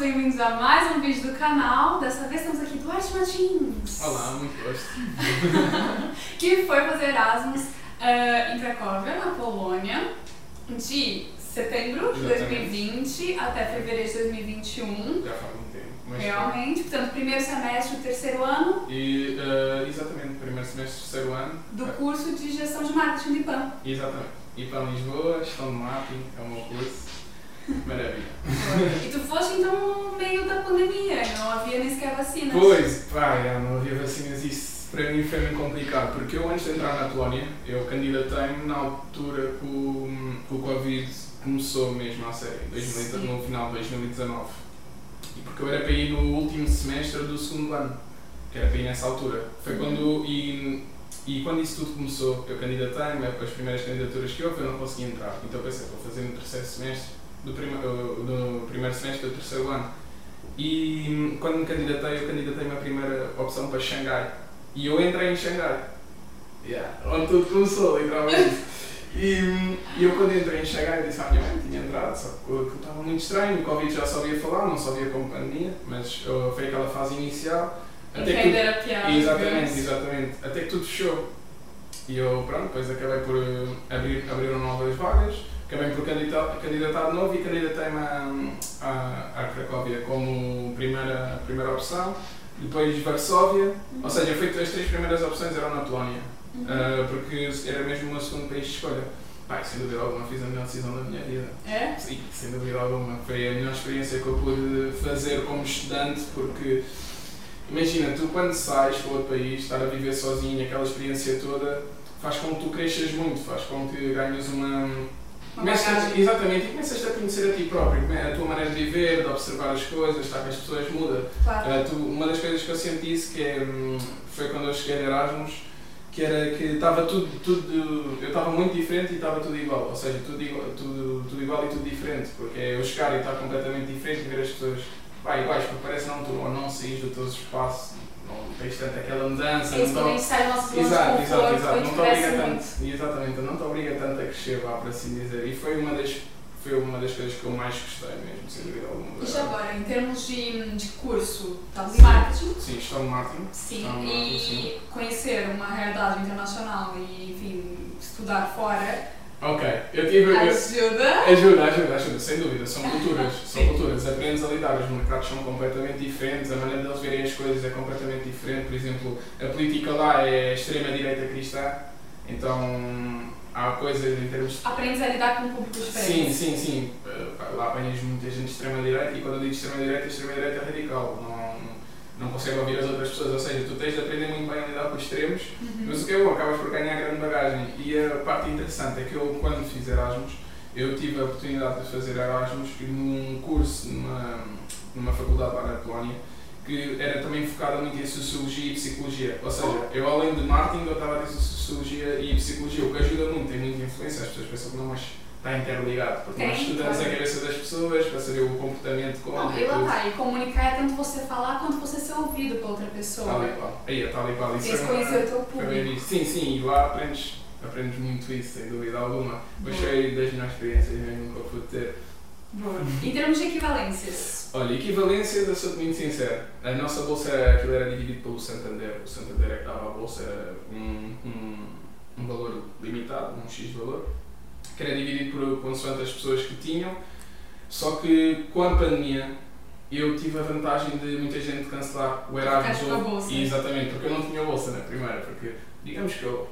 bem-vindos a mais um vídeo do canal. Dessa vez estamos aqui Duarte Martins. Olá, muito gosto. que foi fazer Erasmus uh, em Cracóvia, na Polônia, de setembro de Exatamente. 2020 até fevereiro de 2021. Já faz um tempo. Mas Realmente, portanto, primeiro semestre, terceiro ano E, eh, exatamente, primeiro semestre, terceiro ano. do curso de gestão de marketing de PAN. Exatamente. Para Lisboa, gestão de marketing, é o meu curso. Maravilha. e tu foste então no meio da pandemia, não havia nem sequer vacinas. Pois, pá, não havia vacinas, isso para mim foi muito complicado, porque eu antes de entrar na Polónia, eu candidatei-me na altura que o, que o Covid começou mesmo a série, em 2000 Sim. no final de 2019. E porque eu era para ir no último semestre do segundo ano, que era para ir nessa altura. Foi Uhum. quando, e, e quando isso tudo começou, eu candidatei-me, as primeiras candidaturas que houve, eu não conseguia entrar. Então pensei, vou fazer no terceiro semestre, do, prima, do primeiro semestre do terceiro ano. E hum, quando me candidatei, eu candidatei-me a primeira opção para Xangai. E eu entrei em Xangai. Yeah, onde tudo começou, literalmente. E hum, e eu quando entrei em Xangai, disse à minha mãe que tinha entrado, só que estava muito estranho, o Covid já só ouvia falar, não só ouvia como pandemia, mas uh, foi aquela fase inicial. Até que tudo- piada. Exatamente, exatamente. Até que tudo fechou. E eu, pronto, depois acabei por uh, abrir, abriram novas vagas, acabei por candidatar, de novo e candidatei-me a Cracóvia como primeira, primeira opção, depois Varsóvia, ou seja, foi, as três primeiras opções eram na Polónia, Uhum. uh, porque era mesmo o meu segundo país de escolha. Pai, sem dúvida alguma, fiz a melhor decisão da minha vida. É? Sim, sem dúvida alguma. Foi a melhor experiência que eu pude fazer como estudante, porque imagina, tu quando sais para outro país, estar a viver sozinho, aquela experiência toda, faz com que tu cresças muito, faz com que ganhes uma. Começas exatamente, e começas a conhecer a ti próprio, come- a tua maneira de viver, de observar as coisas, estar com as pessoas muda. Claro. Uh, tu- uma das coisas que eu sempre disse que é, hum, foi quando eu cheguei a Erasmus, que era que estava tudo, tudo, eu estava muito diferente e estava tudo igual, ou seja, tudo igual, tudo, tudo igual e tudo diferente, porque é eu chegar e estar completamente diferente e ver as pessoas pá, iguais, porque parece não tu ou não saís do teu espaço, tens tanto aquela mudança, É isso não te- sai nosso Exato, exato, exato. Não te obriga tanto, exatamente, não te obriga tanto a crescer, vá, por assim dizer. E foi uma das, foi uma das coisas que eu mais gostei mesmo, sem dúvida alguma. Já agora, em termos de, de curso, estamos em Sim. marketing, Sim, estou no marketing. sim, no marketing, sim. e conhecer uma realidade internacional e, enfim, estudar fora Ok, eu tive. ajuda. Ajuda, ajuda, ajuda, sem dúvida. São culturas, são Sim. culturas. Aprendes a lidar, os mercados são completamente diferentes, a maneira deles verem as coisas é completamente diferente. Por exemplo, a política lá é extrema-direita cristã, então há coisas em termos de Aprendes a lidar com um público Sim, diferente. sim, sim. Uh, pá, Lá apanhas muita gente de extrema-direita e quando eu digo extrema-direita, extrema-direita é radical. Não, não consegue ouvir as outras pessoas. Ou seja, tu tens de aprender muito bem a lidar com os extremos, Uhum. mas o que é bom, acabas por ganhar grande bagagem. E a parte interessante é que eu, quando fiz Erasmus, eu tive a oportunidade de fazer Erasmus num curso numa, numa faculdade lá na Polónia que era também focada muito em Sociologia e Psicologia. Ou seja, eu além de marketing, eu estava a ter Sociologia e Psicologia, o que ajuda muito, tem muita influência, as pessoas pensam que não, mas está interligado, porque nós Tem, estudamos claro. a cabeça das pessoas para saber o comportamento como Não, e lá tá, e comunicar é tanto você falar quanto você ser ouvido pela outra pessoa. Tal e qual. Aí, é tal e qual. Isso Tens é conhecer o teu público. Sim, sim, e lá aprendes, aprendes muito isso, sem dúvida alguma. Mas foi das melhores experiências mesmo que eu pude ter. Boa. Em termos de equivalências, Olha, equivalências, eu sou muito sincero. A nossa bolsa, aquilo era dividido pelo Santander. O Santander é que dava a bolsa, um, um, um valor limitado, um X valor, que era dividido por consoante as pessoas que tinham. Só que com a pandemia, eu tive a vantagem de muita gente cancelar o Erasmus. A bolsa. Exatamente, porque eu não tinha bolsa na primeira, porque digamos que eu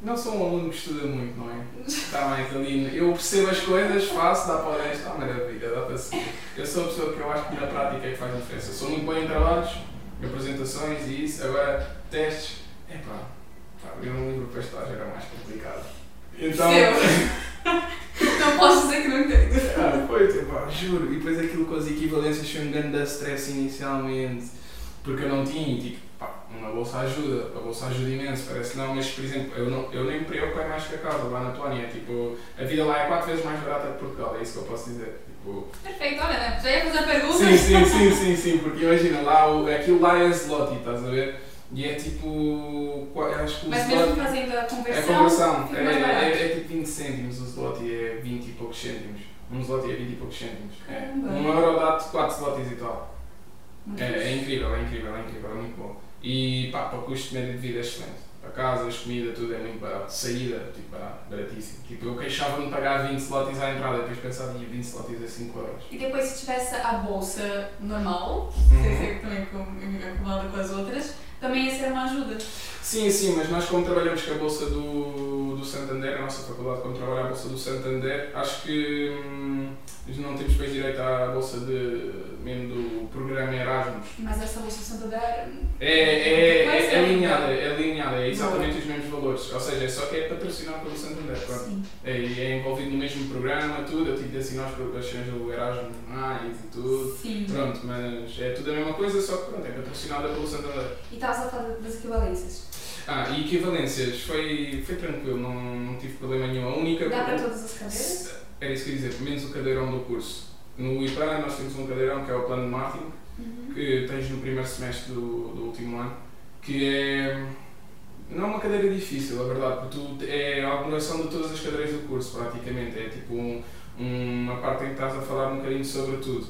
não sou um aluno que estuda muito, não é? Está mais ali. Eu percebo as coisas, faço, dá para o resto, está maravilha, dá para seguir. Eu sou a pessoa que eu acho que na prática é que faz diferença. Sou muito bom em trabalhos, em apresentações e isso. Agora, testes, é pá, abrir um livro para estudar era mais complicado. Então. não posso dizer que não entendo. Ah, foi, tipo, ah, juro. E depois aquilo com as equivalências foi um grande stress inicialmente, porque eu não tinha, tipo, pá, uma bolsa ajuda, a bolsa ajuda imenso, parece não, mas por exemplo, eu, não, eu nem me preocupo mais que a casa lá na Polónia, tipo, a vida lá é quatro vezes mais barata que Portugal, é isso que eu posso dizer. Tipo, Perfeito, olha, né? Já ia fazer a pergunta. sim, sim, sim, sim, sim, porque imagina, lá, aquilo lá é zloty, estás a ver? E é tipo, acho que Mas mesmo fazendo a É conversão, conversão, é, é, é tipo 20 cêntimos o zloty, é 20 e poucos cêntimos. Um slot é 20 e poucos cêntimos. É. Um euro dá-te 4 slots e tal. É, é incrível, é incrível, é incrível, é muito bom. E pá, para o custo médio de vida é excelente. A casa, as comidas, tudo é muito barato. Saída, tipo, barato, baratíssimo. Tipo, eu queixava-me de pagar 20 slots à entrada, depois pensava, ia 20 slots a 5 euros. E depois se tivesse a bolsa normal, Uhum. sem ser também acumulada com as outras, também ia ser uma ajuda. Sim, sim, mas nós como trabalhamos com a Bolsa do, do Santander, a nossa faculdade como trabalha a Bolsa do Santander, acho que hum, não temos depois direito à Bolsa de, mesmo do programa Erasmus. Mas essa bolsa de Santander. É, é, é, é. é alinhada, é alinhada, é exatamente os mesmos valores. Ou seja, é só que é patrocinado pelo Santander. Pronto. É, e é envolvido no mesmo programa, tudo, eu tive de assinar as cenas do Erasmus mais e tudo. Sim. Pronto, mas é tudo a mesma coisa, só que pronto, é patrocinada pelo Santander. E estavas a falar das equivalências. Ah, e equivalências, foi, foi tranquilo, não, não tive problema nenhum. A única. Dá para todas as cadeiras? Era isso que eu ia dizer, menos o cadeirão do curso. No IPA nós temos um cadeirão que é o plano de marketing, Uhum. que tens no primeiro semestre do, do último ano, que é. Não é uma cadeira difícil, a verdade, porque tu, é a acumulação de todas as cadeiras do curso, praticamente. É tipo um, uma parte em que estás a falar um bocadinho sobre tudo.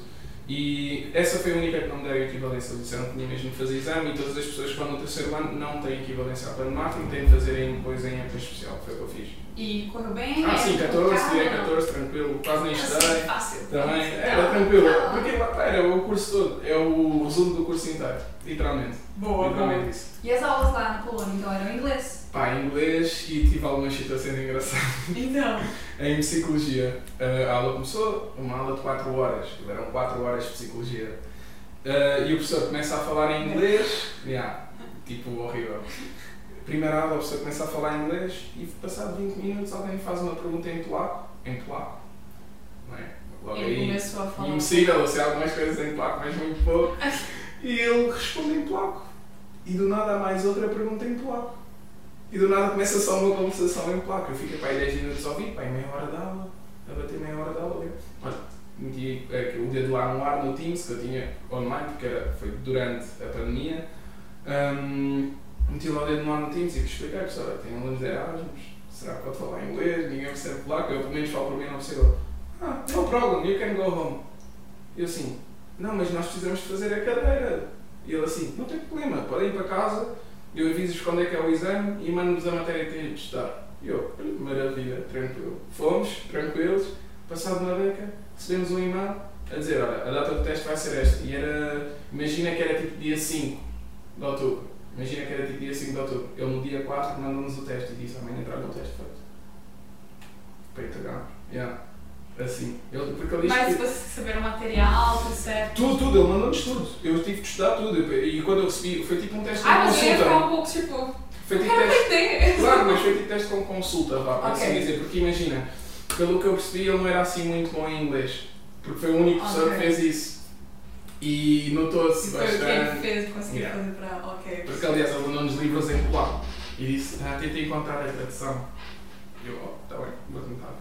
E essa foi a única que não me deram equivalência. Disseram que tinha mesmo de fazer exame e todas as pessoas que vão no terceiro ano não têm equivalência ao plano de marketing, têm de fazer em- depois em época especial, foi o que eu fiz. E correu bem? Ah, É sim, 14, complicado? tirei 14, tranquilo, quase nem estudei. Assim, fácil. Também, era tranquilo, porque lá está, era o curso todo, é o resumo do curso inteiro, literalmente. Boa, boa. literalmente isso. E as aulas lá na Polónia então eram em inglês? Pá, inglês e tive algumas situações engraçadas. Então. Em psicologia, eh, a aula começou, uma aula de 4 horas, eram 4 horas de psicologia. Eh, e o professor começa a falar em inglês, yeah, tipo horrível. Primeira aula, o professor começa a falar inglês e passado 20 minutos alguém faz uma pergunta em polaco, em polaco, não é? Logo Ele aí, começou a falar. impossível, eu sei algumas coisas em polaco, mas muito pouco. E ele responde em polaco. E do nada há mais outra pergunta em polaco. E do nada começa só uma conversação em polaco. Eu fico para aí 10 minutos a ouvir, para aí meia hora de aula, a bater meia hora de aula. Olha, meti o dedo lá no ar no Teams, que eu tinha online, porque era, foi durante a pandemia. Hum, meti lá o dedo no ar no Teams e expliquei, professor, tem alunos de Erasmus, será que pode falar inglês? Ninguém percebe polaco, eu pelo menos falo para mim, não percebo. Ah, no problem, you can go home. E eu assim, não, mas nós precisamos de fazer a cadeira. E ele assim, não tem problema, podem ir para casa, eu aviso-vos quando é que é o exame e mando-vos a matéria que têm de estudar. E eu, maravilha, tranquilo. Fomos, tranquilos, passado uma beca, recebemos um e-mail a dizer, olha, a data do teste vai ser esta. E era, imagina que era tipo dia 5 de outubro. Imagina que era tipo dia 5 de outubro. Ele no dia 4 mandou-nos o teste e disse, amanhã traga o teste feito. Peito a yeah. Assim. Ele, porque ele Mas que- se você saber o material, tudo certo. tudo, tudo, ele mandou-nos tudo. Eu tive de estudar tudo. E quando eu recebi, foi tipo um teste com Ah, mas eu ia ficar consulta. um pouco tipo. Foi tipo teste. Claro, mas foi tipo teste com consulta, vá, para Ok. assim dizer. Porque imagina, pelo que eu percebi, ele não era assim muito bom em inglês. Porque foi o único professor Ok. que fez isso. E notou-se E foi o que ele bastante. fez, conseguiu Yeah. fazer para. Ok. Porque aliás ele mandou-nos livros em polaco. E disse, ah, tentei encontrar a tradução. E eu, oh, tá bem, vou tentar.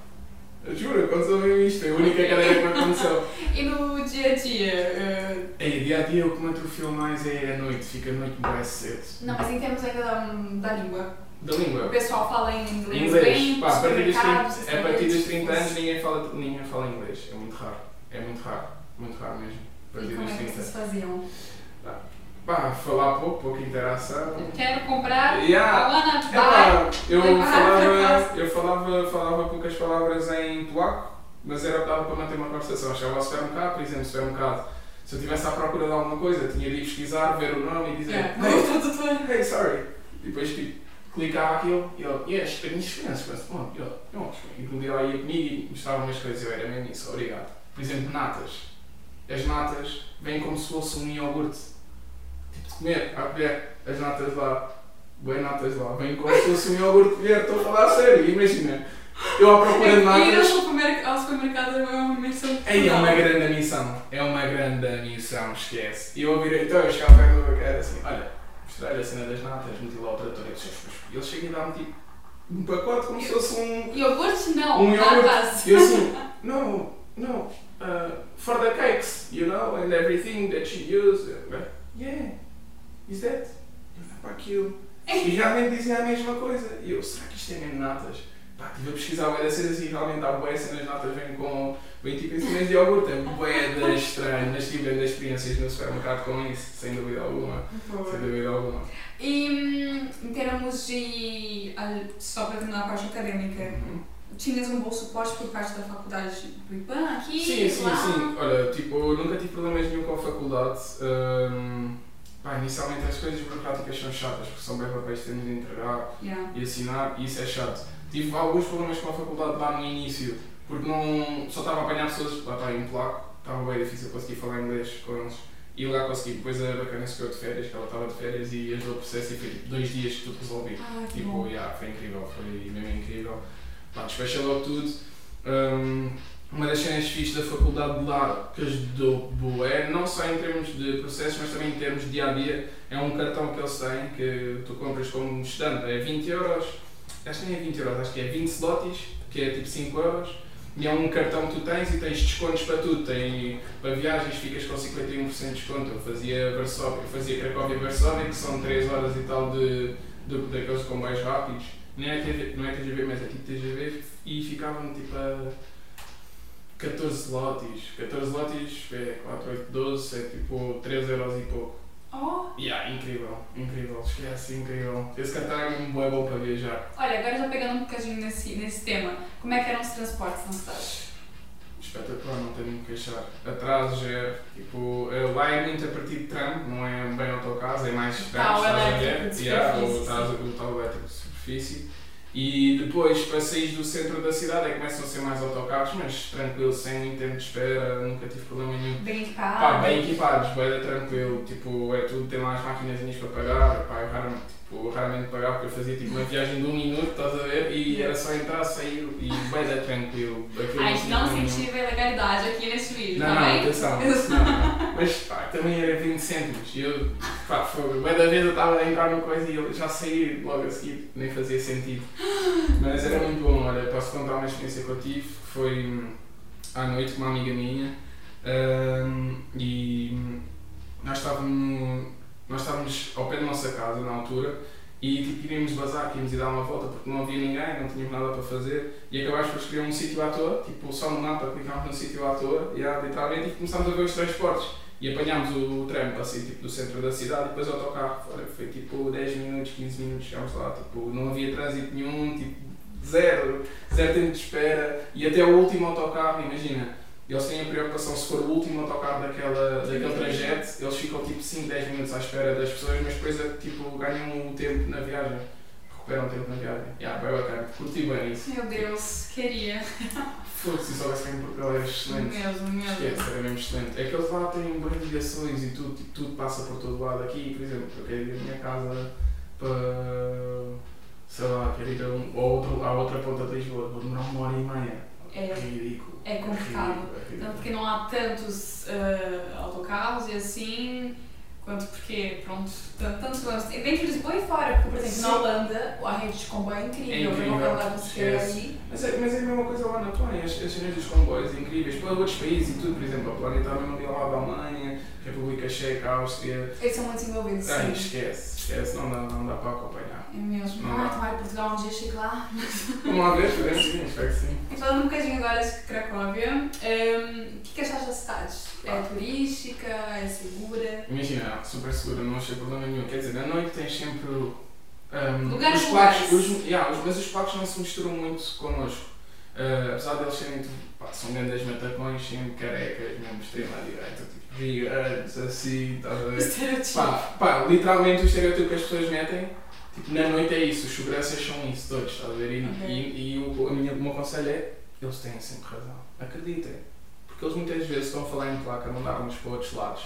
Eu Juro, aconteceu mesmo isto. Foi a única cadeira que me aconteceu. E no dia a dia. eh, Ei, dia a dia o que me atrofia mais é a noite, fica a noite mais cedo. Não, mas em termos ainda da, da língua. Da O língua. pessoal fala em inglês, Inglês. bem, Pá, a partir dos 30, supermercados, a partir dos 30 anos ninguém fala, ninguém fala inglês. É muito raro. É muito raro. Muito raro mesmo. E como é que 30. vocês faziam? Pá, falar pouco, pouca interação. Quero comprar Yeah. a Buy. pá, eu falava, eu falava, falava poucas palavras em polaco, mas era dava para manter uma conversação. Chegava ao supermercado, por exemplo, supermercado. Se eu estivesse à procura de alguma coisa, tinha de pesquisar, ver o nome e dizer Yeah. hey, hey, sorry. E depois tipo, clicava aquilo e ele, yes, Spanish friends, mas bom, e ele, não, e um dia lá ia comigo e mostrava umas coisas, eu era mesmo isso, obrigado. Por exemplo, natas. As natas vêm como se fosse um iogurte. Tipo de comer, à colher, as natas lá, bem natas lá, vêm como se fosse um iogurte de colher, estou a falar a sério, imagina. Eu à procura de Ir ao natas. supermercado, ao supermercado é uma. Ei, é uma grande missão, é uma grande missão, esquece. E eu virei, então eu chegava perto do baqueiro assim, olha, mostrar a cena das natas, meti lá o trator e disse, e ele chega e dá-me tipo um pacote como se fosse um, Iogurte não, um iogurte. E eu assim, no, no, uh, for the cakes, you know, and everything that she used. Uh, Yeah, is that? Eu para aquilo. E realmente dizia a mesma coisa. E eu, será que isto é mesmo natas? pá, estive a pesquisar bué das cenas e realmente há bué cenas natas vêm com bem tipo em cima de iogurte, é estranho, mas tive grandes experiências no supermercado com isso, sem dúvida alguma, sem dúvida alguma. E hum, em termos de. ah, Só para terminar a parte académica, Uhum. Tinhas um bom suporte por parte da faculdade do IPAN aqui? Sim, sim, lá? sim. Olha, tipo, eu nunca tive problemas nenhum com a faculdade. Hum, pá, inicialmente as coisas burocráticas são chatas, porque são bem papéis que temos de entregar Yeah. e assinar, e isso é chato. Tive alguns problemas com a faculdade lá no início, porque não, só estava a apanhar pessoas, lá está em polaco, estava bem difícil conseguir falar inglês com eles. E lá consegui, depois a bacana se de férias, que ela estava de férias e ajudou o processo e foi tipo dois dias que tudo resolvi. Ah, Tipo, yeah, foi incrível, foi mesmo incrível. Pá, despechei logo tudo. Hum, uma das cenas fixes da faculdade de lá que ajudou bué, não só em termos de processos, mas também em termos de dia a dia, é um cartão que eles têm que tu compras como estudante, é 20 euros, acho que nem é 20 euros, acho que é 20 slotis, que é tipo 5 euros. E é um cartão que tu tens e tens descontos para tudo. Tem, para viagens ficas com 51% de desconto. Eu fazia Varsóvia, eu fazia Cracóvia-Varsóvia, que são 3 horas e tal de, de, daqueles comboios rápidos. Não é, TG, não é TGV, mas é tipo TGV. E ficavam tipo a 14 lotes. 14 lotes é 4, 8, 12, é tipo 3 euros e pouco. Oh, Yeah, incrível, incrível, esquece, incrível. Esse cartão é mesmo bué bom para viajar. olha, agora já pegando um bocadinho nesse, nesse tema, como é que eram os transportes na cidade? Espetacular, não tenho de queixar. Atrasos é tipo. eh, Lá é muito a partir de tram, não é bem autocarro, é mais Tal trams, estás a ver? o tal- o tal elétrico E depois, para sair do centro da cidade, é que começam a ser mais autocarros, mas tranquilo, sem muito tempo de espera, nunca tive problema nenhum. Bem equipado? Pá, bem equipados, bem tranquilo, tipo, é tudo, tem lá as maquinazinhas para pagar, pá, eu raramente, tipo, raramente pagava porque eu fazia tipo uma viagem de um minuto, estás a ver? E era só entrar, sair e bem tranquilo. Aquilo Ai, não incentiva a ilegalidade aqui nesse vídeo, Não, tá não, bem? atenção. Não, não. Mas pá, também era 20 cêntimos. E eu, pá, foi. Bem da vez eu estava a entrar numa coisa e eu já saí logo a seguir, nem fazia sentido. Mas era muito bom, olha, posso contar uma experiência que eu tive. Foi hum, à noite com uma amiga minha hum, e nós estávamos, nós estávamos ao pé da nossa casa na altura e tipo, iríamos bazar, que íamos ir dar uma volta porque não havia ninguém, não tínhamos nada para fazer e acabámos por escolher um sítio à toa, tipo só no mapa clicámos num sítio à toa e ah, literalmente e começámos a ver os transportes e apanhámos o, trem para sair tipo, do centro da cidade e depois o autocarro, foi tipo 10 minutos, 15 minutos, chegámos lá, tipo, não havia trânsito nenhum, tipo zero, zero tempo de espera e até o último autocarro, imagina, eles têm a preocupação se for o último autocarro daquela, daquele trajeto, eles ficam tipo 5, 10 minutos à espera das pessoas, mas depois é, tipo, ganham o tempo na viagem, recuperam o tempo na viagem. Yeah, bem bacana, curti bem isso. Meu Deus, queria. Foda-se, se soubesse que em Portugal era excelente. Mesmo, mesmo. Esquece, era mesmo excelente. É que eles lá têm boas ligações e tudo, tipo, tudo passa por todo lado. Aqui, por exemplo, eu quero ir da minha casa para. sei lá, quero ir a, um, a, outro, à outra ponta de Lisboa, vou demorar uma hora e meia. É. ridículo. É complicado. ridículo, é ridículo. Tanto que não há tantos eh, autocarros e assim, quanto porque, pronto, tan- tantos problemas. Dentro de Lisboa e fora, porque, por exemplo, Sim. na Holanda, a rede de comboio é incrível, É incrível, você quer esquece. ali. Mas é, mas é a mesma coisa lá na Polónia, as, as cenas dos comboios incríveis, para outros países e tudo, por exemplo, a Polónia está mesmo ali lado da Alemanha, República Checa, Áustria. Eles são muito desenvolvidos, sim. esquece, esquece, não dá, não dá para acompanhar. É mesmo. Não Ah, tomara Portugal um dia chegue lá. Vamos lá ver, esperemos sim, espero que sim. E falando um bocadinho agora de Cracóvia, hum, o que, que achaste da cidade? É turística? É segura? Imagina, super segura, não achei problema nenhum. Quer dizer, à noite tens sempre. Um, Lugares, os placos, os, yeah, os- mas os placos não se misturam muito connosco. Uh, apesar deles serem, tipo, pá, são grandes matacões, sempre carecas, mesmo extrema-direita, tipo, gigantes, assim, estás a ver? Pá, pá, literalmente o estereotipo que as pessoas metem, na noite é isso, os seguranças são isso todos, estás a ver? E, Ok. e, e o, a minha, o meu conselho é, eles têm sempre razão, acreditem. Porque eles muitas vezes estão a falar em placa, a mandar-nos para outros lados.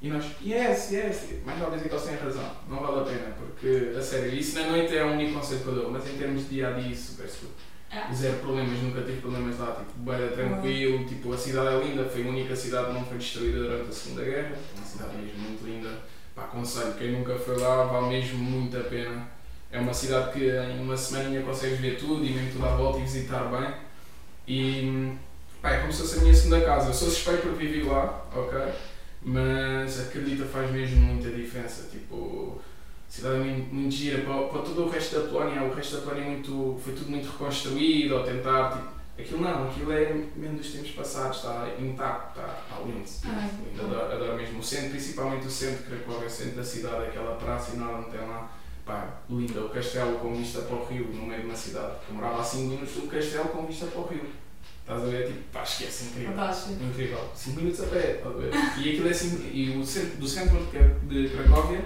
E nós, yes, yes, mas não dizem que eles têm razão, não vale a pena, porque, a sério, isso na noite é o único conselho que eu dou, mas em termos de dia a dia, super seguro. Ah, Zero problemas, nunca tive problemas lá, tipo, bem tranquilo, tipo, a cidade é linda, foi a única cidade que não foi destruída durante a Segunda Guerra, uma cidade mesmo muito linda, pá, aconselho, quem nunca foi lá, vale mesmo muito a pena. É uma cidade que em uma semaninha consegues ver tudo e mesmo tudo à volta e visitar bem. E pá, é como se fosse a minha segunda casa. Eu sou suspeito por viver lá, ok? Mas acredita faz mesmo muita diferença. Tipo, cidade é muito, muito gira. Para, para todo o resto da Polónia, o resto da Polónia é muito, foi tudo muito reconstruído, ou tentar, tipo, aquilo não, aquilo é mesmo dos tempos passados, está intacto, está, lindo. Ai, lindo. Adoro, adoro mesmo o centro, principalmente o centro, que Cracóvia, o centro da cidade, aquela praça enorme tem lá. Pá, linda, o castelo com vista para o rio, no meio de uma cidade. Eu morava a 5 minutos de um castelo com vista para o rio. Estás a ver? Tipo, pá, esquece, incrível. Fantástico. Incrível. 5 minutos a pé, estás a ver? E aquilo é assim, e o centro, do centro de Cra- de Cracóvia,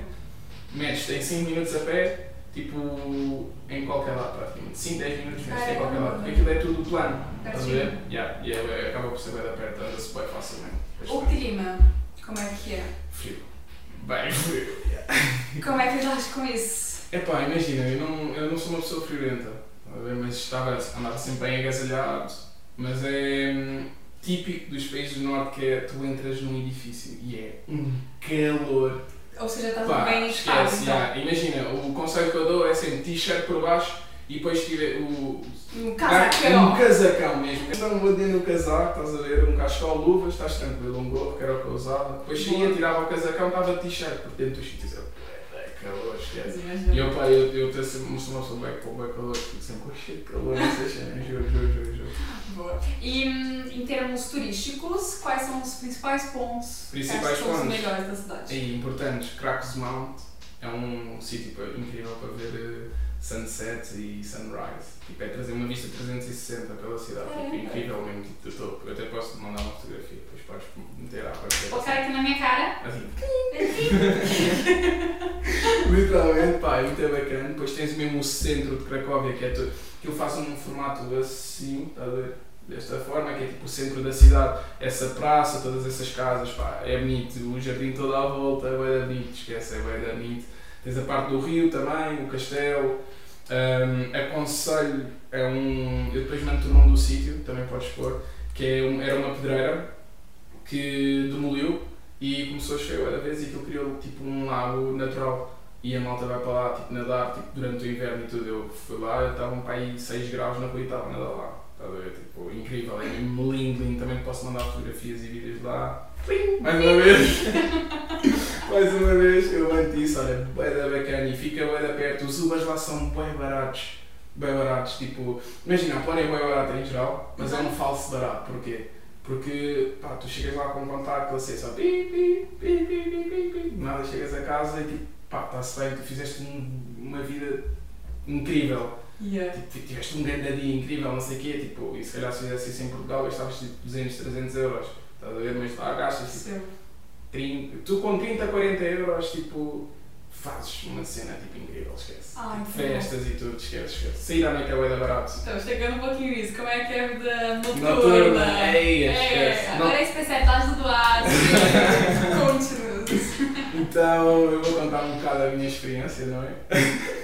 metes em 5 minutos a pé, tipo, em qualquer lado praticamente. 5, 10 minutos metes em qualquer lado. Porque aquilo é tudo plano, estás a ver? Yeah, e é, acaba por ser bem da perto, anda-se bem facilmente. O clima, como é que é? Frio. Bem frio. Yeah. Como é que lidas com isso? Epá, imagina, eu não, eu não sou uma pessoa friorenta, ver? mas estava, andava sempre bem agasalhado, mas é hum, típico dos países do norte que é tu entras num edifício e é um calor. Ou seja, estás Pá, bem estável, então. já. Imagina, o conselho que eu dou é sempre t-shirt por baixo e depois tira o. Um Um casacão. casacão mesmo. Eu não vou dentro do casaco, estás a ver? Um cachecol, luvas, estás tranquilo, um gorro, que era o que eu usava. Depois saía, tirava o casacão, estava t-shirt, porque dentro dos sítios eu. É calor, esquece. Imagina. E eu, pá, eu, eu tenho sempre uma pessoa bem com bem calor, fico sempre com cheio de calor, não sei se juro, juro, juro, juro. Boa. E hum, em termos turísticos, quais são os principais pontos Principais que são os pontos? melhores da cidade? E importantes, Cracks Mount é um sítio incrível para ver eh, sunset e sunrise. Tipo, é trazer uma vista 360 pela cidade, tipo, Caramba. incrível mesmo, tipo, do topo. Eu até posso te mandar uma fotografia, depois podes meter à partida. Colocar aqui na minha cara. Assim. Literalmente, pá, é muito bacana. Depois tens mesmo o centro de Cracóvia, que é todo, que eu faço num formato assim, está a ver? Desta forma, que é tipo o centro da cidade, essa praça, todas essas casas, pá, é bonito, o jardim todo à volta, é bem bonito, esquece, é bem bonito. Tens a parte do rio também, o castelo. Um, aconselho, é um. Eu depois mando o nome do sítio, também podes pôr, que é um- era uma pedreira que demoliu e começou a chover cada vez e aquilo criou tipo um lago natural. E a malta vai para lá tipo, nadar tipo, durante o inverno e tudo. Eu fui lá, estavam para aí 6 graus na rua e estava a nadar lá. Está a ver? Tipo, incrível, é mesmo lindo, lindo. Também posso mandar fotografias e vídeos de lá. Mais uma vez! Mais uma vez, eu mando isso, olha, bué da bacana e fica bué da perto. Os Ubers lá são bem baratos. Bem baratos, tipo, imagina, a Polónia é bem barata em geral, mas é um falso barato. Porquê? Porque, pá, tu chegas lá com um contacto, assim, só pi, pi, pi, pi, pi, pi, nada, chegas a casa e tipo, pá, está-se bem, tu fizeste um- uma vida incrível. Yeah. Tipo, tiveste um grande dia incrível, não sei o quê, tipo, e se calhar se fizesse isso em Portugal gastavas tipo 200, 300 euros. Estás a ver? Mas lá gastas tipo, Percebo. 30, tu com 30, 40 euros, tipo, fazes uma cena tipo incrível, esquece. Ai, tipo, bom. festas e tudo, esquece, esquece. Sair à noite é da barato. Então, chegando um pouquinho nisso, como é que é a vida noturna? Noturna, ei, É, esquece. agora é especialidade do Duarte. Conte-nos. Então eu vou contar um bocado a minha experiência, não é?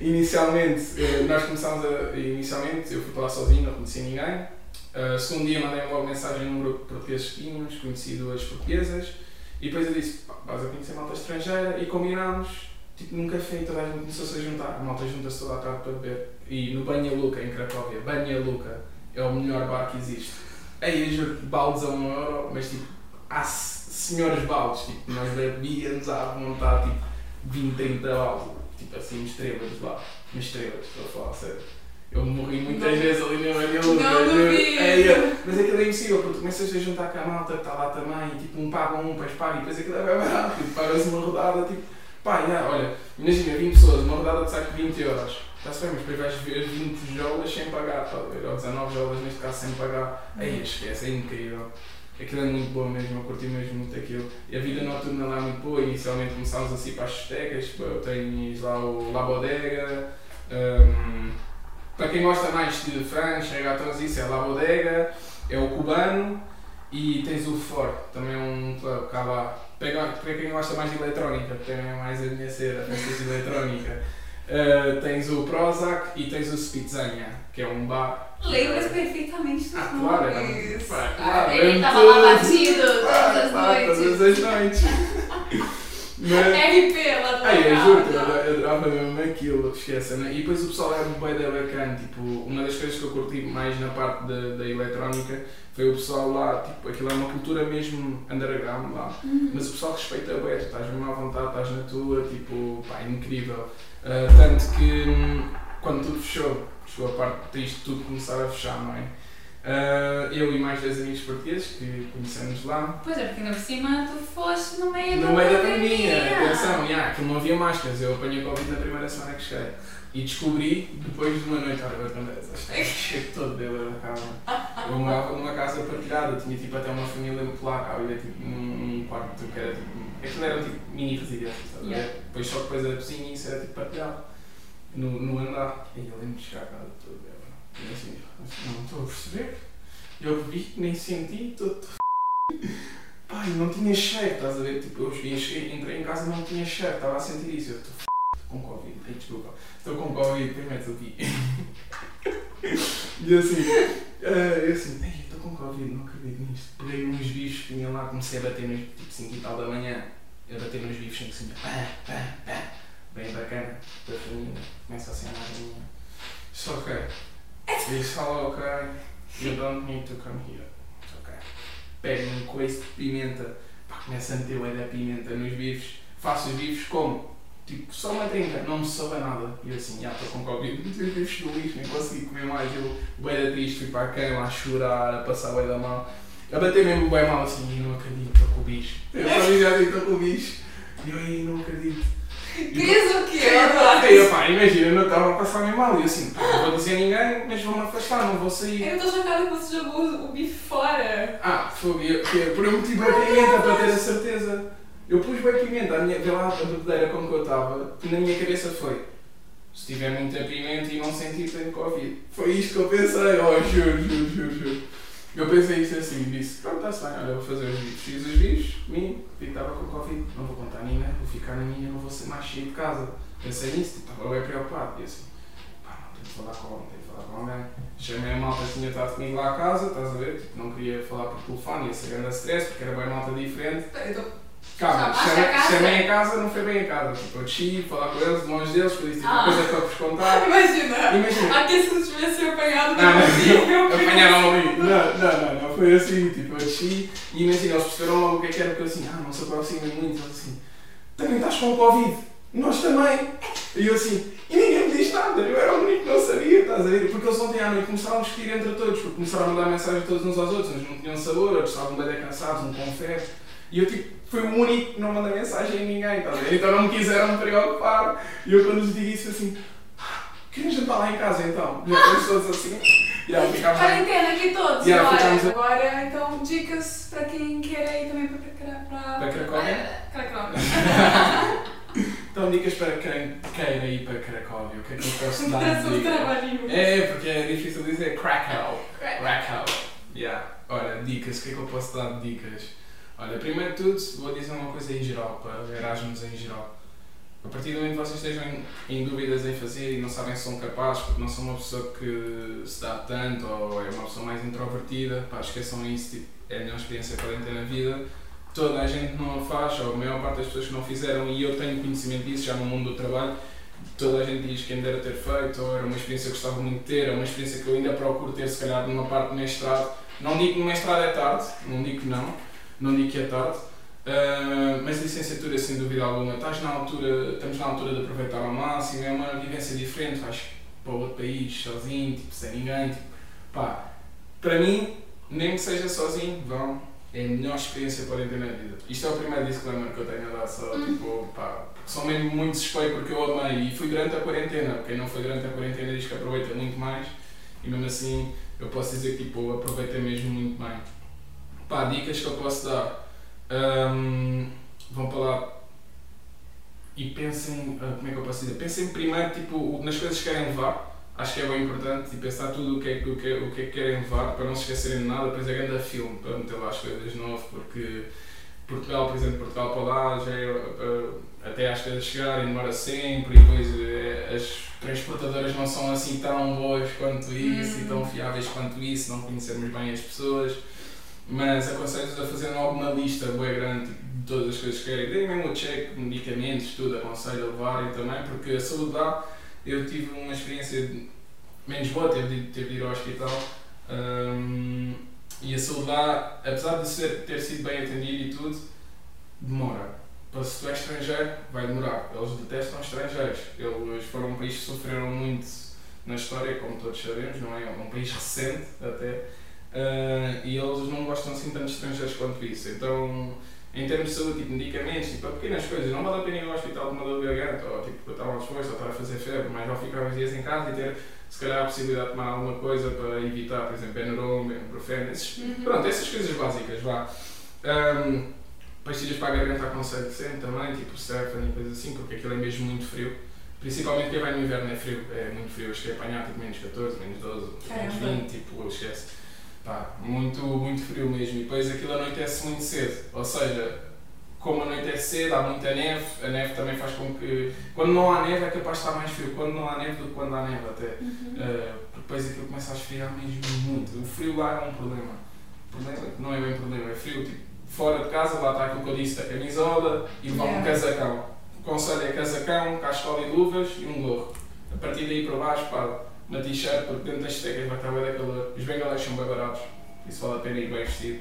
inicialmente, eh, nós começámos a. Inicialmente eu fui para lá sozinho, não conhecia ninguém. Uh, segundo dia mandei logo mensagem num grupo de portugueses que tínhamos, conheci duas portuguesas, e depois eu disse, vais a conhecer malta estrangeira, e combinámos, tipo, num café, e toda a gente começou-se a juntar, a malta junta-se toda a tarde para beber. E no Banha Luca, em Cracóvia, Banha Luca é o melhor bar que existe. Aí eu juro, baldes a um euro, mas tipo, há senhores baldes, tipo, nós bebíamos à vontade, tipo, 20, 30 baldes, tipo assim, estrelas lá, mas estrelas, estou a falar sério. Eu morri muitas Não. vezes ali na Banha Luca. Não juro. duvido. Ei, eu- mas aquilo é impossível, porque tu começas a juntar com a malta que está lá também, tipo, um paga um, depois paga, e depois aquilo é bem barato, tipo, pagas uma rodada, tipo, pá, já, olha, imagina, 20 pessoas, uma rodada te sai por 20 euros. Está-se bem, mas depois vais ver 20 jolas sem pagar, tá a ver? Ou 19 jolas neste caso sem pagar. Aí esquece, é incrível. Aquilo é muito bom mesmo, eu curti mesmo muito aquilo. E a vida noturna lá é muito boa, inicialmente começámos assim para as discotecas, tens lá o La Bodega, hum, para quem gosta mais de fãs, regatões, isso é La Bodega, é o Cubano e tens o For, também é um clube cá lá. Para quem gosta mais de eletrónica, também é mais a minha cera, festas de eletrónica. Uh, tens o Prozac e tens o Spitzania, que é um bar. Lembras perfeitamente dos Ah, nomes. pá, Ah, claro, ele estava lá batido todas Ah, as pá, noites. Todas as noites. Mas, RP lá do Ai, eu juro, eu adorava- eu adorava mesmo aquilo, esqueça, né? E depois o pessoal era bem da bacana, tipo, uma das coisas que eu curti mais na parte da, da eletrónica foi o pessoal lá, tipo, aquilo é uma cultura mesmo underground lá, Uhum. mas o pessoal respeita bem, estás mesmo à vontade, estás na tua, tipo, pá, é incrível. Ah, tanto que hum, quando tudo fechou, chegou a parte de isto tudo começar a fechar, não é? Ah, eu e mais 10 amigos portugueses que conhecemos lá, Pois é, porque ainda por cima tu foste no meio no meio da pandemia, atenção, yeah, aquilo não havia máscaras, eu apanhei Covid na primeira semana que cheguei. E descobri, depois de uma noite, olha, agora quando é todo dele na casa. Eu morava numa casa partilhada, tinha tipo até uma família polaca, havia tipo num, num quarto que era tipo. Aquilo era tipo mini residência, estás a ver? Depois só depois a cozinha e isso era tipo partilhado. No, no andar. E eu lembro de chegar a casa toda dela. E assim, não estou a perceber. Eu bebi, nem senti, estou Pai, não tinha cheiro, estás a ver? Tipo, eu cheguei, entrei em casa e não tinha cheiro, estava a sentir isso. Eu estou f... com Covid, Ai, desculpa. Estou com Covid, primeiro aqui. e assim, eh, eu assim, ei, estou com Covid, não acredito nisto. Peguei uns bichos que vinham lá, comecei a bater nos tipo 5 e tal da manhã. A bater nos bichos cima, pá, pá, pá. Bem bacana, da família. Começa a ser a minha. Só ok. Eu disse, hello, ok. You don't need to come here. It's ok. Pego um coice de pimenta, pá, começo a meter o da pimenta nos bifes. Faço os bifes como? Tipo, só uma trinca, não me soube nada. E eu assim, já estou com Covid, os bifes no lixo, nem consegui comer mais. Eu, da triste, fui para a cama a chorar, a passar bué da mal. A bater mesmo bem mal assim, e não acredito, estou com o bicho. Eu só dizia assim, estou com o bicho. E eu aí, não acredito. Querias o quê? Eu, pá, imagina, eu não estava a passar mal. E eu assim, não vou dizer a ninguém, mas vou-me afastar, não vou sair. Eu estou chocada que você jogou o bife fora. Ah, foi, eu, é por eu meti bem pimenta para ter a certeza. Eu pus bem pimenta, a minha, vê lá a bebedeira como que eu estava, e na minha cabeça foi. Se tiver muita pimenta e não sentir, tenho Covid. Foi isto que eu pensei, oh, juro, juro, juro, juro. Eu pensei isso assim, disse, pronto, está-se bem, olha, vou fazer os vídeos. Fiz os vídeos, que estava com Covid, não vou contar a ninguém, vou ficar na minha, não vou ser mais cheio de casa. Pensei nisso, tipo, estava bem preocupado, e assim, pá, não tenho que falar com alguém, tenho que falar com alguém. Chamei a malta que tinha estado comigo lá a casa, estás a ver? Tipo, não queria falar por telefone, ia ser grande stress, porque era bem malta diferente. Tô- Calma, chamei, a casa? não foi bem a casa. Tipo, eu desci, falar com eles, longe deles, por isso, tipo, Ah. coisa para vos contar. Imagina. Imagina. Aqui se tu tivesse apanhado Não, não, apanharam ali. Não, não, não, não, foi assim, tipo, eu desci e imagina, eles perceberam logo o que é que era, porque eu assim, ah, não se aproximem muito, eles assim, também estás com Covid, nós também. E eu assim, e ninguém me diz nada, eu era o único que não sabia, estás a ver? Porque eles ontem à noite começaram a discutir entre todos, porque começaram a mandar mensagens todos uns aos outros, uns não tinham sabor, outros estavam bem cansados, um com febre. E eu tipo, fui o único que não mandei mensagem a ninguém, ver? Então não me quiseram me preocupar. E eu quando lhes digo isso assim, ah, querem jantar lá em casa então? E eles todos assim, yeah. Quarentena aqui todos, Yeah, a- Agora, então, dicas para quem quer ir também para, para, Para Cracóvia? Ah, Cracóvia. Então, dicas para quem queira ir para Cracóvia, o que é que eu posso dar de dica? É, porque é difícil dizer Krakow. Krakow. Yeah. Ora, dicas, o que é que eu posso dar de dicas? Olha, primeiro de tudo, vou dizer uma coisa em geral, para Erasmus em geral. A partir do momento que vocês estejam em, dúvidas em fazer e não sabem se são capazes, porque não são uma pessoa que se dá tanto ou é uma pessoa mais introvertida, pá, esqueçam isso, tipo, é a melhor experiência que podem ter na vida. Toda a gente não a faz, ou a maior parte das pessoas que não fizeram, e eu tenho conhecimento disso já no mundo do trabalho, toda a gente diz que ainda dera ter feito, ou era uma experiência que gostava muito de ter, é uma experiência que eu ainda procuro ter, se calhar, numa parte de mestrado. Não digo que no mestrado é tarde, não digo que não, não digo que é tarde, ah, mas licenciatura, sem dúvida alguma, estás na altura, estamos na altura de aproveitar ao máximo, é uma vivência diferente, vais para outro país, sozinho, tipo, sem ninguém, tipo, pá, para mim, nem que seja sozinho, vão, é a melhor experiência que podem ter na vida. Isto é o primeiro disclaimer que eu tenho a dar, só, Hum. tipo, pá, sou mesmo muito suspeito porque eu amei e fui durante a quarentena, quem não foi durante a quarentena diz que aproveita muito mais e mesmo assim eu posso dizer que tipo, aproveitei mesmo muito bem. Pá, dicas que eu posso dar. Hum, vão para lá e pensem, ah, como é que eu posso dizer? Pensem primeiro tipo, nas coisas que querem levar. Acho que é bem importante e pensar tudo o que, é, que- o, que, o que é que querem levar para não se esquecerem de nada. Depois é grande filme para meter lá as coisas de novo, porque Portugal, por exemplo, Portugal para lá já é, ah, até às coisas chegarem demora sempre e depois eh, as transportadoras não são assim tão boas quanto isso e tão fiáveis quanto isso, não conhecermos bem as pessoas. Mas aconselho-vos a fazer logo uma lista bem grande de todas as coisas que querem. Deem mesmo o check, medicamentos, tudo, aconselho a levarem também, porque a saúde lá, eu tive uma experiência menos boa, teve de, teve de ir ao hospital. Um, e a saúde lá, apesar de ser, ter sido bem atendido e tudo, demora. Para se tu és estrangeiro, vai demorar. Eles detestam estrangeiros. Eles foram um país que sofreram muito na história, como todos sabemos, não é? É um país recente até. Uh, e eles não gostam assim tanto de estrangeiros quanto isso. Então, em termos de saúde, tipo medicamentos, tipo, pequenas coisas, não vale a pena ir ao hospital de uma dor de garganta, ou tipo, estar mal disposto, ou estar a fazer febre, mas vale ficar uns dias em casa e ter, se calhar, a possibilidade de tomar alguma coisa para evitar, por exemplo, Benuron, Ibuprofeno, esses, uhum. pronto, essas coisas básicas, vá. Um, pastilhas para a garganta aconselho sempre também, tipo Stefan e coisas assim, porque aquilo é mesmo muito frio. Principalmente quem vai no inverno é frio, é muito frio, acho que é apanhar tipo menos 14, menos 12, menos 20, tipo, esquece. Pá, muito, muito frio mesmo. E depois aquilo anoitece muito cedo, ou seja, como anoitece cedo, há muita neve, a neve também faz com que. Quando não há neve é capaz de estar mais frio, quando não há neve do que quando há neve até. Uhum. Uh, depois aquilo começa a esfriar mesmo muito. O frio lá é um problema. O problema não é bem problema, é frio, tipo, fora de casa, lá está aquilo que eu disse, a camisola e levar yeah. um casacão. O conselho é casacão, cascola e luvas e um gorro. A partir daí para baixo, pá, uma t-shirt, porque dentro das estecas vai estar bem calor. Os bengalés são bem baratos, isso vale a pena ir bem vestido.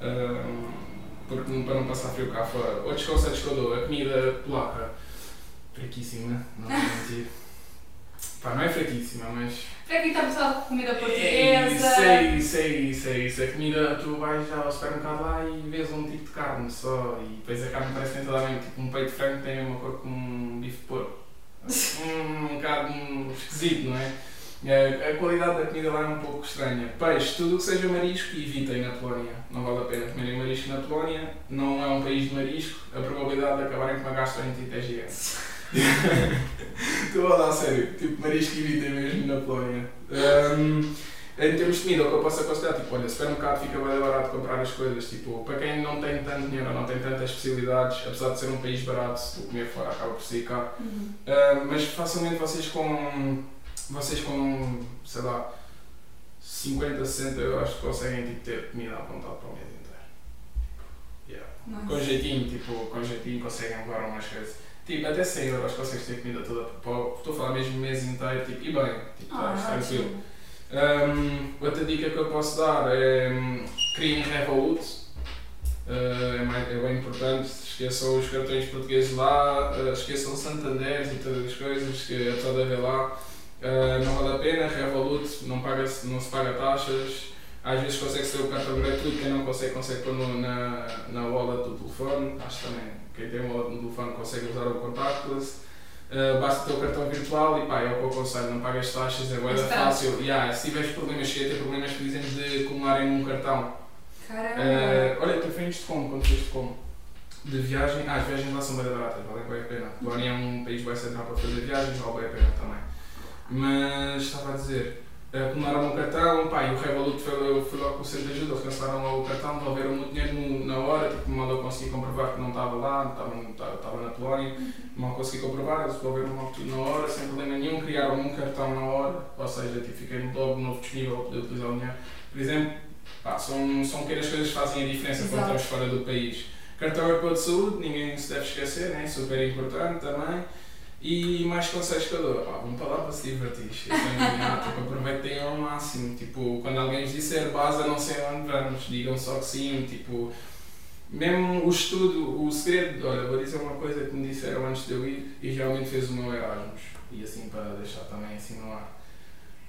Um, porque, para não passar frio cá fora. Outros conselhos que eu dou, a comida polaca, fraquíssima, não vou mentir. Pá, não é fraquíssima, mas. Para quem está a de comida portuguesa. Isso é isso, é isso, é isso. A comida, tu vais já ao supermercado lá e vês um tipo de carne só. E depois a carne parece que tem toda a mesma, tipo um peito de frango tem uma cor como um bife de porco. um, um bocado esquisito, não é? A, a qualidade da comida lá é um pouco estranha. Peixe, tudo o que seja marisco, evitem na Polónia. Não vale a pena comerem marisco na Polónia. Não é um país de marisco. A probabilidade de acabarem com uma gastroenterite é gigante. Estou a falar sério, tipo, marisco e vida mesmo na Polónia. Um, em termos de comida, o que eu posso aconselhar, tipo, olha, supermercado fica bem barato comprar as coisas, tipo, para quem não tem tanto dinheiro, não tem tantas especialidades, apesar de ser um país barato, se tu comer fora acaba por ser caro, uhum. uh, mas facilmente vocês com, vocês com, sei lá, 50, 60 euros conseguem tipo, ter comida à vontade para o mês inteiro. Yeah. Com jeitinho, tipo, com jeitinho conseguem levar umas coisas. Tipo, até 100 euros consegues ter comida toda para Estou a falar mesmo um mês inteiro, tipo, e bem, tipo, ah, estás tranquilo. Um, outra dica que eu posso dar é um, criem Revolut. Uh, é, mais, é bem importante, esqueçam os cartões portugueses lá, uh, esqueçam Santander e todas as coisas que é toda a ver lá. Uh, não vale a pena, Revolut não, paga não se paga taxas, às vezes consegue ser o cartão gratuito, quem não consegue, consegue pôr no, na, na wallet do telefone, acho também quem tem um telefone consegue usar o contactless. Uh, basta ter o cartão virtual e pá, é o que eu aconselho, não pagas taxas, é boa fácil. Yeah, se tiveres problemas, cheguei a ter problemas, por exemplo, de acumularem um cartão. Caramba! Uh, olha, tu fez como? Quando fizeste como? De viagem, ah, as viagens lá são bem baratas, valem bem a pena. Polónia é um país bem central para fazer viagens, vale bem a pena também. Mas estava a dizer, acumularam o cartão, pá, e o Revolut foi, foi logo com o centro de ajuda, eles cancelaram logo o cartão, devolveram o dinheiro no, na hora, tipo, mal eu consegui comprovar que não estava lá, estava, estava na Polónia, mal consegui comprovar, eles devolveram logo tudo na hora, sem problema nenhum, criaram um cartão na hora, ou seja, tipo, fiquei logo novo disponível para poder utilizar o dinheiro. Por exemplo, pá, são, são pequenas coisas que fazem a diferença Exato. quando estamos fora do país. Cartão é de saúde, ninguém se deve esquecer, né? super importante também. E mais conselhos que eu dou, pá, vão para lá para se divertir. Isso tipo, aproveitem ao máximo. Tipo, quando alguém vos disser base, não sei onde vamos, digam só que sim. Tipo, mesmo o estudo, o segredo, olha, vou dizer uma coisa que me disseram antes de eu ir e realmente fez o meu Erasmus. E assim para deixar também assim no ar.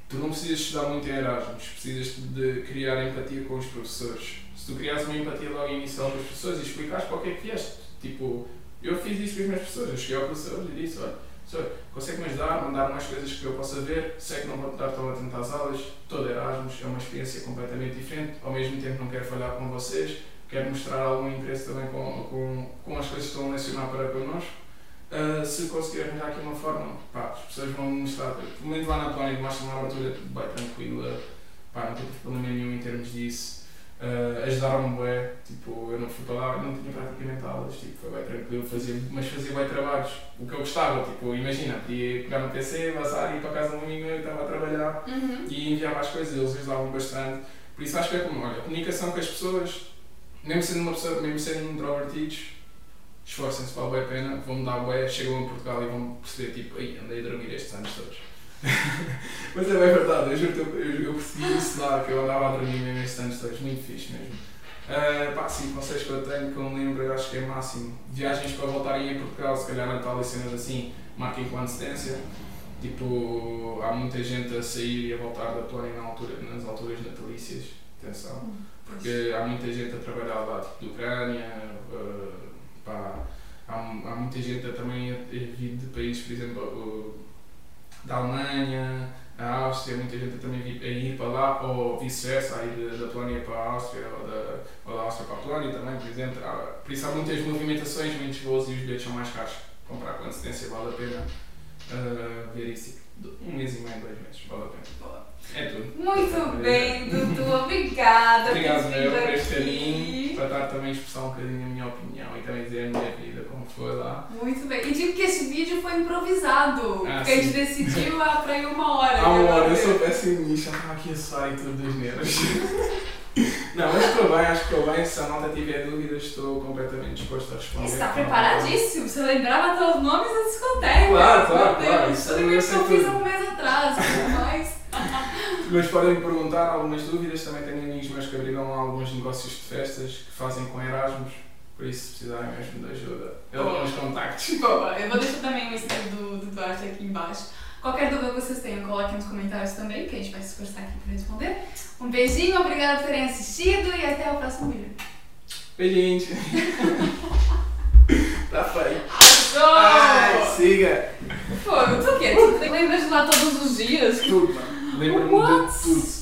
Tu não precisas estudar muito em Erasmus, precisas de criar empatia com os professores. Se tu criares uma empatia logo inicial com os professores e explicares para o que é que vieste, tipo, eu fiz isso com as minhas pessoas. Eu cheguei ao professor e disse: olha, professor, consegue-me ajudar, mandar mais coisas que eu possa ver? Sei que não vou estar tão atento às aulas, todo Erasmus é uma experiência completamente diferente. Ao mesmo tempo, não quero falhar com vocês, quero mostrar algum interesse também com, com, com as coisas que estão a lecionar para connosco. Uh, se conseguir arranjar aqui uma forma, pá, as pessoas vão mostrar. Pelo menos lá na Polónia, mostra uma abertura bem tranquila, pá, não tive problema nenhum em termos disso. Uh, ajudaram-me bué, tipo, eu não fui para lá, não tinha praticamente aulas, tipo, foi bem tranquilo, fazia, mas fazia bem trabalhos, o que eu gostava, tipo, imagina, podia pegar no PC, vazar, ir para casa de um amigo meu e estava a trabalhar uhum. e enviava as coisas, eles ajudavam bastante, por isso acho que é como, olha, a comunicação com as pessoas, mesmo sendo uma pessoa, mesmo sendo introvertidos, esforcem-se para a pena, vão-me dar bué, chegam a Portugal e vão perceber, tipo, aí andei a dormir estes anos todos. Mas é bem verdade, eu juro que eu, eu, eu percebi isso lá, que eu andava a dormir mesmo estes anos todos, muito fixe mesmo. Uh, pá, sim, conselhos que eu tenho, que eu me lembro, acho que é máximo. Viagens para voltarem a Portugal, se calhar Natal e cenas assim, marquem com antecedência. Tipo, há muita gente a sair e a voltar da Polónia na altura, nas alturas natalícias, atenção, Hum, porque há muita gente a trabalhar lá, tipo, de Ucrânia, uh, pá, há, há muita gente a, também a vir de países, por exemplo, uh, da Alemanha, a Áustria, muita gente também a ir para lá, ou vice-versa, a ir da, Polónia para a Áustria, ou da, ou da Áustria para a Polónia também, por exemplo. Há- por isso há muitas movimentações, muitos voos e os bilhetes são mais caros. Comprar com antecedência vale a pena uh, ver isso. Um mês e meio, dois meses, vale a pena. É tudo. Muito bem, Dudu, obrigada Obrigado, meu, por este aqui. Também expressar um bocadinho a minha opinião e também dizer a minha vida, como foi lá. Muito bem. E digo que esse vídeo foi improvisado. Ah, porque a gente sim. decidiu há para aí uma hora. Há uma hora, eu né? sou péssimo nisso, já estava aqui a e tudo dos nervos. Não, mas estou bem, acho que estou bem. Se a malta tiver dúvidas, estou completamente disposto a responder. Está preparadíssimo. Você lembrava até os nomes da discoteca. Claro, claro, Meu claro. Deus, Isso Tudo eu que sei eu fiz há um mês atrás. Mas podem me perguntar algumas dúvidas. Também tenho amigos meus que abriram alguns negócios de festas que fazem com Erasmus. Por isso, se precisarem mesmo de ajuda, eu dou os contactos. Boa, eu vou deixar também o Instagram do, do Duarte aqui embaixo. Qualquer dúvida que vocês tenham, coloquem nos comentários também, que a gente vai se esforçar aqui para responder. Um beijinho, obrigada por terem assistido e até o próximo vídeo. Beijinhos. tá feio. Arrasou! Ai, siga. Pô, tu o quê? Tu lembra de lá todos os dias? Tudo, mano. What?